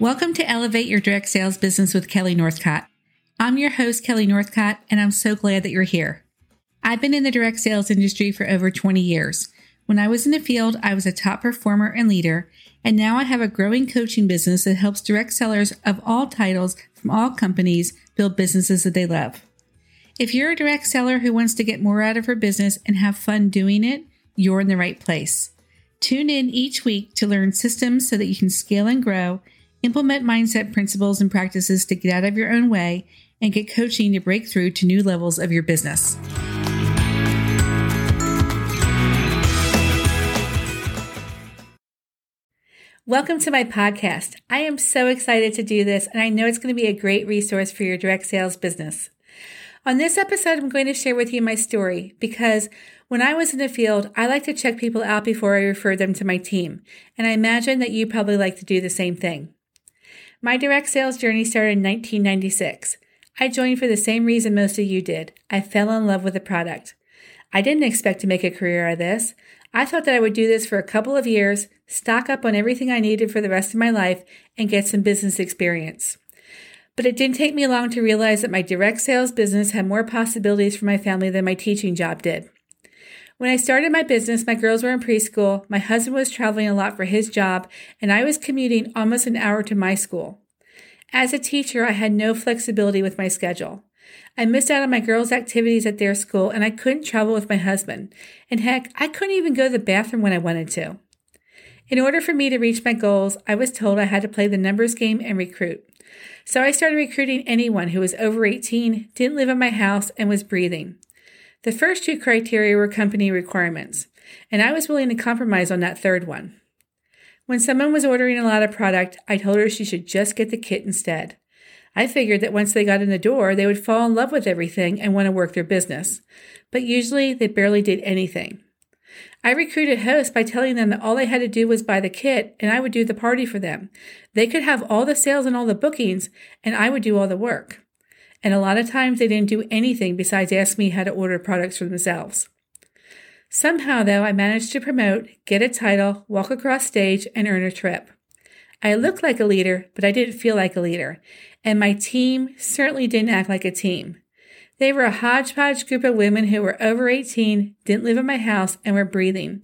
Welcome to Elevate Your Direct Sales Business with Kelly Northcott. I'm your host, Kelly Northcott, and I'm so glad that you're here. I've been in the direct sales industry for over 20 years. When I was in the field, I was a top performer and leader, and now I have a growing coaching business that helps direct sellers of all titles from all companies build businesses that they love. If you're a direct seller who wants to get more out of her business and have fun doing it, you're in the right place. Tune in each week to learn systems so that you can scale and grow, implement mindset principles and practices to get out of your own way, and get coaching to break through to new levels of your business. Welcome to my podcast. I am so excited to do this, and I know it's going to be a great resource for your direct sales business. On this episode, I'm going to share with you my story because when I was in the field, I like to check people out before I refer them to my team, and I imagine that you probably like to do the same thing. My direct sales journey started in 1996. I joined for the same reason most of you did. I fell in love with the product. I didn't expect to make a career out of this. I thought that I would do this for a couple of years, stock up on everything I needed for the rest of my life, and get some business experience. But it didn't take me long to realize that my direct sales business had more possibilities for my family than my teaching job did. When I started my business, my girls were in preschool, my husband was traveling a lot for his job, and I was commuting almost an hour to my school. As a teacher, I had no flexibility with my schedule. I missed out on my girls' activities at their school, and I couldn't travel with my husband. And heck, I couldn't even go to the bathroom when I wanted to. In order for me to reach my goals, I was told I had to play the numbers game and recruit. So I started recruiting anyone who was over 18, didn't live in my house, and was breathing. The first two criteria were company requirements, and I was willing to compromise on that third one. When someone was ordering a lot of product, I told her she should just get the kit instead. I figured that once they got in the door, they would fall in love with everything and want to work their business. But usually they barely did anything. I recruited hosts by telling them that all they had to do was buy the kit and I would do the party for them. They could have all the sales and all the bookings and I would do all the work. And a lot of times they didn't do anything besides ask me how to order products for themselves. Somehow, though, I managed to promote, get a title, walk across stage, and earn a trip. I looked like a leader, but I didn't feel like a leader and my team certainly didn't act like a team. They were a hodgepodge group of women who were over 18, didn't live in my house, and were breathing.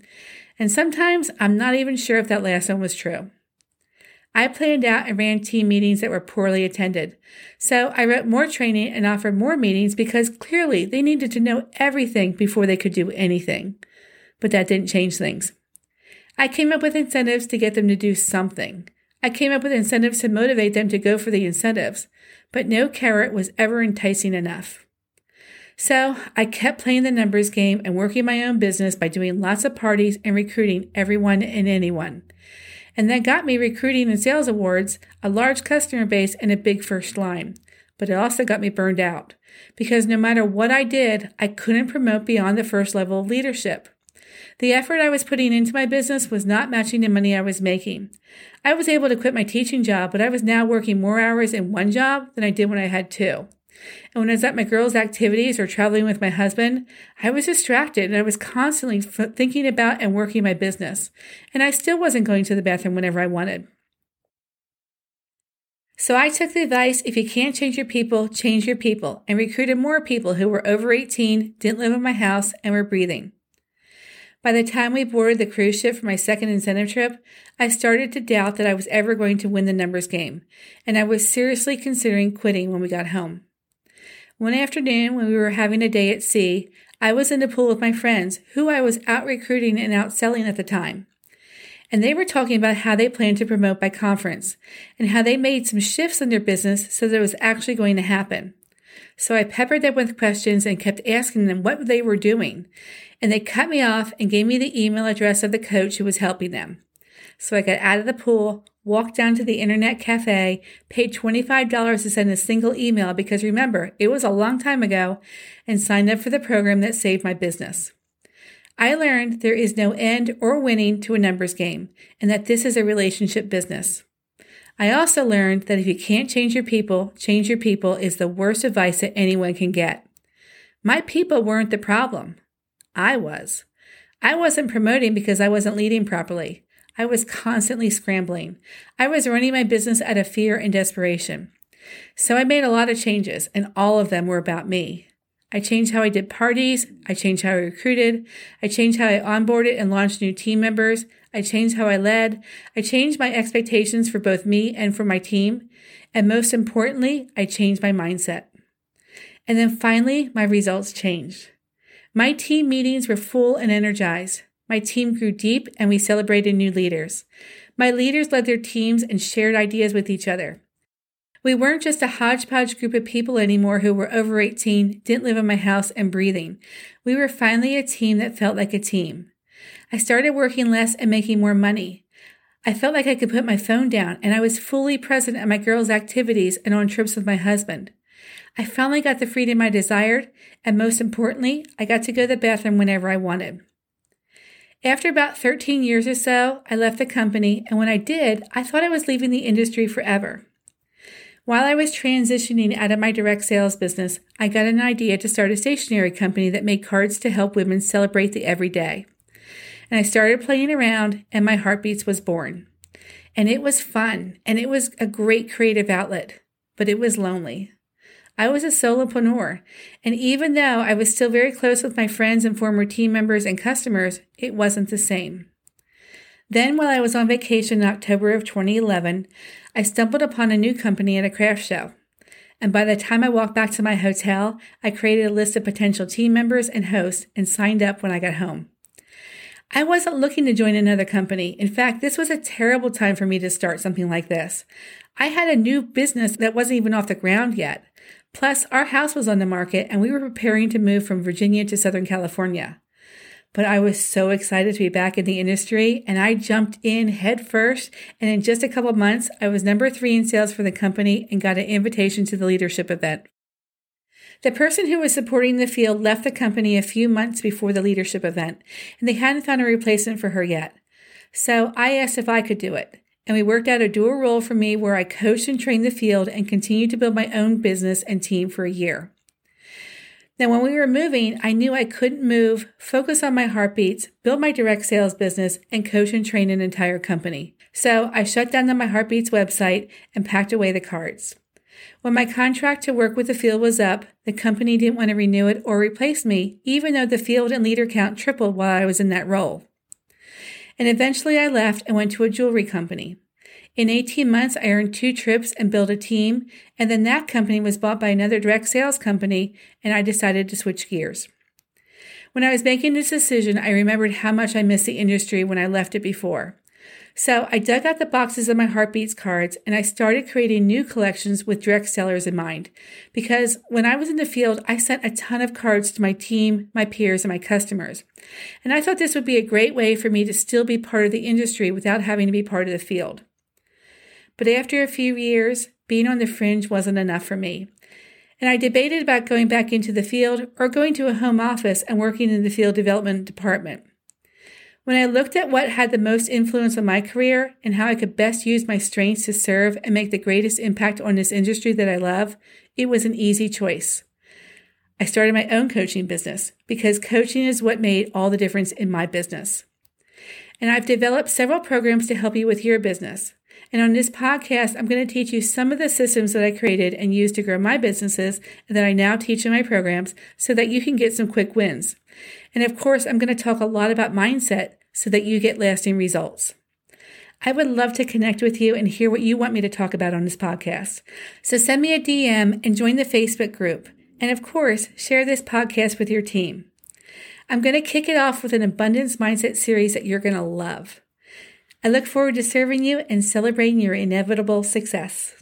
And sometimes I'm not even sure if that last one was true. I planned out and ran team meetings that were poorly attended. So I wrote more training and offered more meetings because clearly they needed to know everything before they could do anything. But that didn't change things. I came up with incentives to get them to do something. I came up with incentives to motivate them to go for the incentives, but no carrot was ever enticing enough. So I kept playing the numbers game and working my own business by doing lots of parties and recruiting everyone and anyone. And that got me recruiting and sales awards, a large customer base, and a big first line. But it also got me burned out because no matter what I did, I couldn't promote beyond the first level of leadership. The effort I was putting into my business was not matching the money I was making. I was able to quit my teaching job, but I was now working more hours in one job than I did when I had two. And when I was at my girls' activities or traveling with my husband, I was distracted and I was constantly f- thinking about and working my business. And I still wasn't going to the bathroom whenever I wanted. So I took the advice if you can't change your people, change your people, and recruited more people who were over 18, didn't live in my house, and were breathing. By the time we boarded the cruise ship for my second incentive trip, I started to doubt that I was ever going to win the numbers game, and I was seriously considering quitting when we got home. One afternoon, when we were having a day at sea, I was in the pool with my friends, who I was out recruiting and out selling at the time. And they were talking about how they planned to promote by conference and how they made some shifts in their business so that it was actually going to happen. So I peppered them with questions and kept asking them what they were doing. And they cut me off and gave me the email address of the coach who was helping them. So I got out of the pool, walked down to the internet cafe, paid $25 to send a single email because remember, it was a long time ago, and signed up for the program that saved my business. I learned there is no end or winning to a numbers game and that this is a relationship business. I also learned that if you can't change your people, change your people is the worst advice that anyone can get. My people weren't the problem. I was. I wasn't promoting because I wasn't leading properly. I was constantly scrambling. I was running my business out of fear and desperation. So I made a lot of changes, and all of them were about me. I changed how I did parties. I changed how I recruited. I changed how I onboarded and launched new team members. I changed how I led. I changed my expectations for both me and for my team. And most importantly, I changed my mindset. And then finally, my results changed. My team meetings were full and energized. My team grew deep and we celebrated new leaders. My leaders led their teams and shared ideas with each other. We weren't just a hodgepodge group of people anymore who were over 18, didn't live in my house, and breathing. We were finally a team that felt like a team. I started working less and making more money. I felt like I could put my phone down and I was fully present at my girls' activities and on trips with my husband. I finally got the freedom I desired, and most importantly, I got to go to the bathroom whenever I wanted. After about 13 years or so, I left the company, and when I did, I thought I was leaving the industry forever. While I was transitioning out of my direct sales business, I got an idea to start a stationery company that made cards to help women celebrate the everyday. And I started playing around, and my Heartbeats was born. And it was fun, and it was a great creative outlet, but it was lonely. I was a solopreneur, and even though I was still very close with my friends and former team members and customers, it wasn't the same. Then, while I was on vacation in October of 2011, I stumbled upon a new company at a craft show. And by the time I walked back to my hotel, I created a list of potential team members and hosts and signed up when I got home. I wasn't looking to join another company. In fact, this was a terrible time for me to start something like this. I had a new business that wasn't even off the ground yet. Plus, our house was on the market and we were preparing to move from Virginia to Southern California. But I was so excited to be back in the industry and I jumped in head first. And in just a couple months, I was number three in sales for the company and got an invitation to the leadership event. The person who was supporting the field left the company a few months before the leadership event, and they hadn't found a replacement for her yet. So I asked if I could do it, and we worked out a dual role for me where I coached and trained the field and continued to build my own business and team for a year. Now, when we were moving, I knew I couldn't move, focus on my heartbeats, build my direct sales business, and coach and train an entire company. So I shut down the My Heartbeats website and packed away the cards. When my contract to work with the field was up, the company didn't want to renew it or replace me, even though the field and leader count tripled while I was in that role. And eventually I left and went to a jewelry company. In 18 months, I earned two trips and built a team, and then that company was bought by another direct sales company, and I decided to switch gears. When I was making this decision, I remembered how much I missed the industry when I left it before. So I dug out the boxes of my Heartbeats cards and I started creating new collections with direct sellers in mind. Because when I was in the field, I sent a ton of cards to my team, my peers, and my customers. And I thought this would be a great way for me to still be part of the industry without having to be part of the field. But after a few years, being on the fringe wasn't enough for me. And I debated about going back into the field or going to a home office and working in the field development department. When I looked at what had the most influence on my career and how I could best use my strengths to serve and make the greatest impact on this industry that I love, it was an easy choice. I started my own coaching business because coaching is what made all the difference in my business. And I've developed several programs to help you with your business. And on this podcast, I'm going to teach you some of the systems that I created and used to grow my businesses and that I now teach in my programs so that you can get some quick wins. And of course, I'm going to talk a lot about mindset so that you get lasting results. I would love to connect with you and hear what you want me to talk about on this podcast. So send me a DM and join the Facebook group. And of course, share this podcast with your team. I'm going to kick it off with an abundance mindset series that you're going to love. I look forward to serving you and celebrating your inevitable success.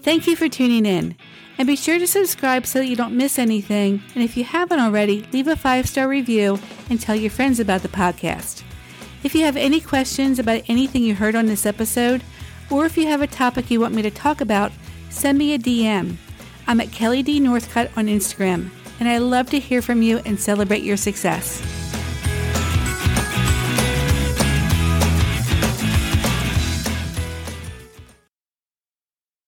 Thank you for tuning in. And be sure to subscribe so that you don't miss anything. And if you haven't already, leave a five star review and tell your friends about the podcast. If you have any questions about anything you heard on this episode, or if you have a topic you want me to talk about, send me a DM. I'm at Kelly D. Northcott on Instagram and I love to hear from you and celebrate your success.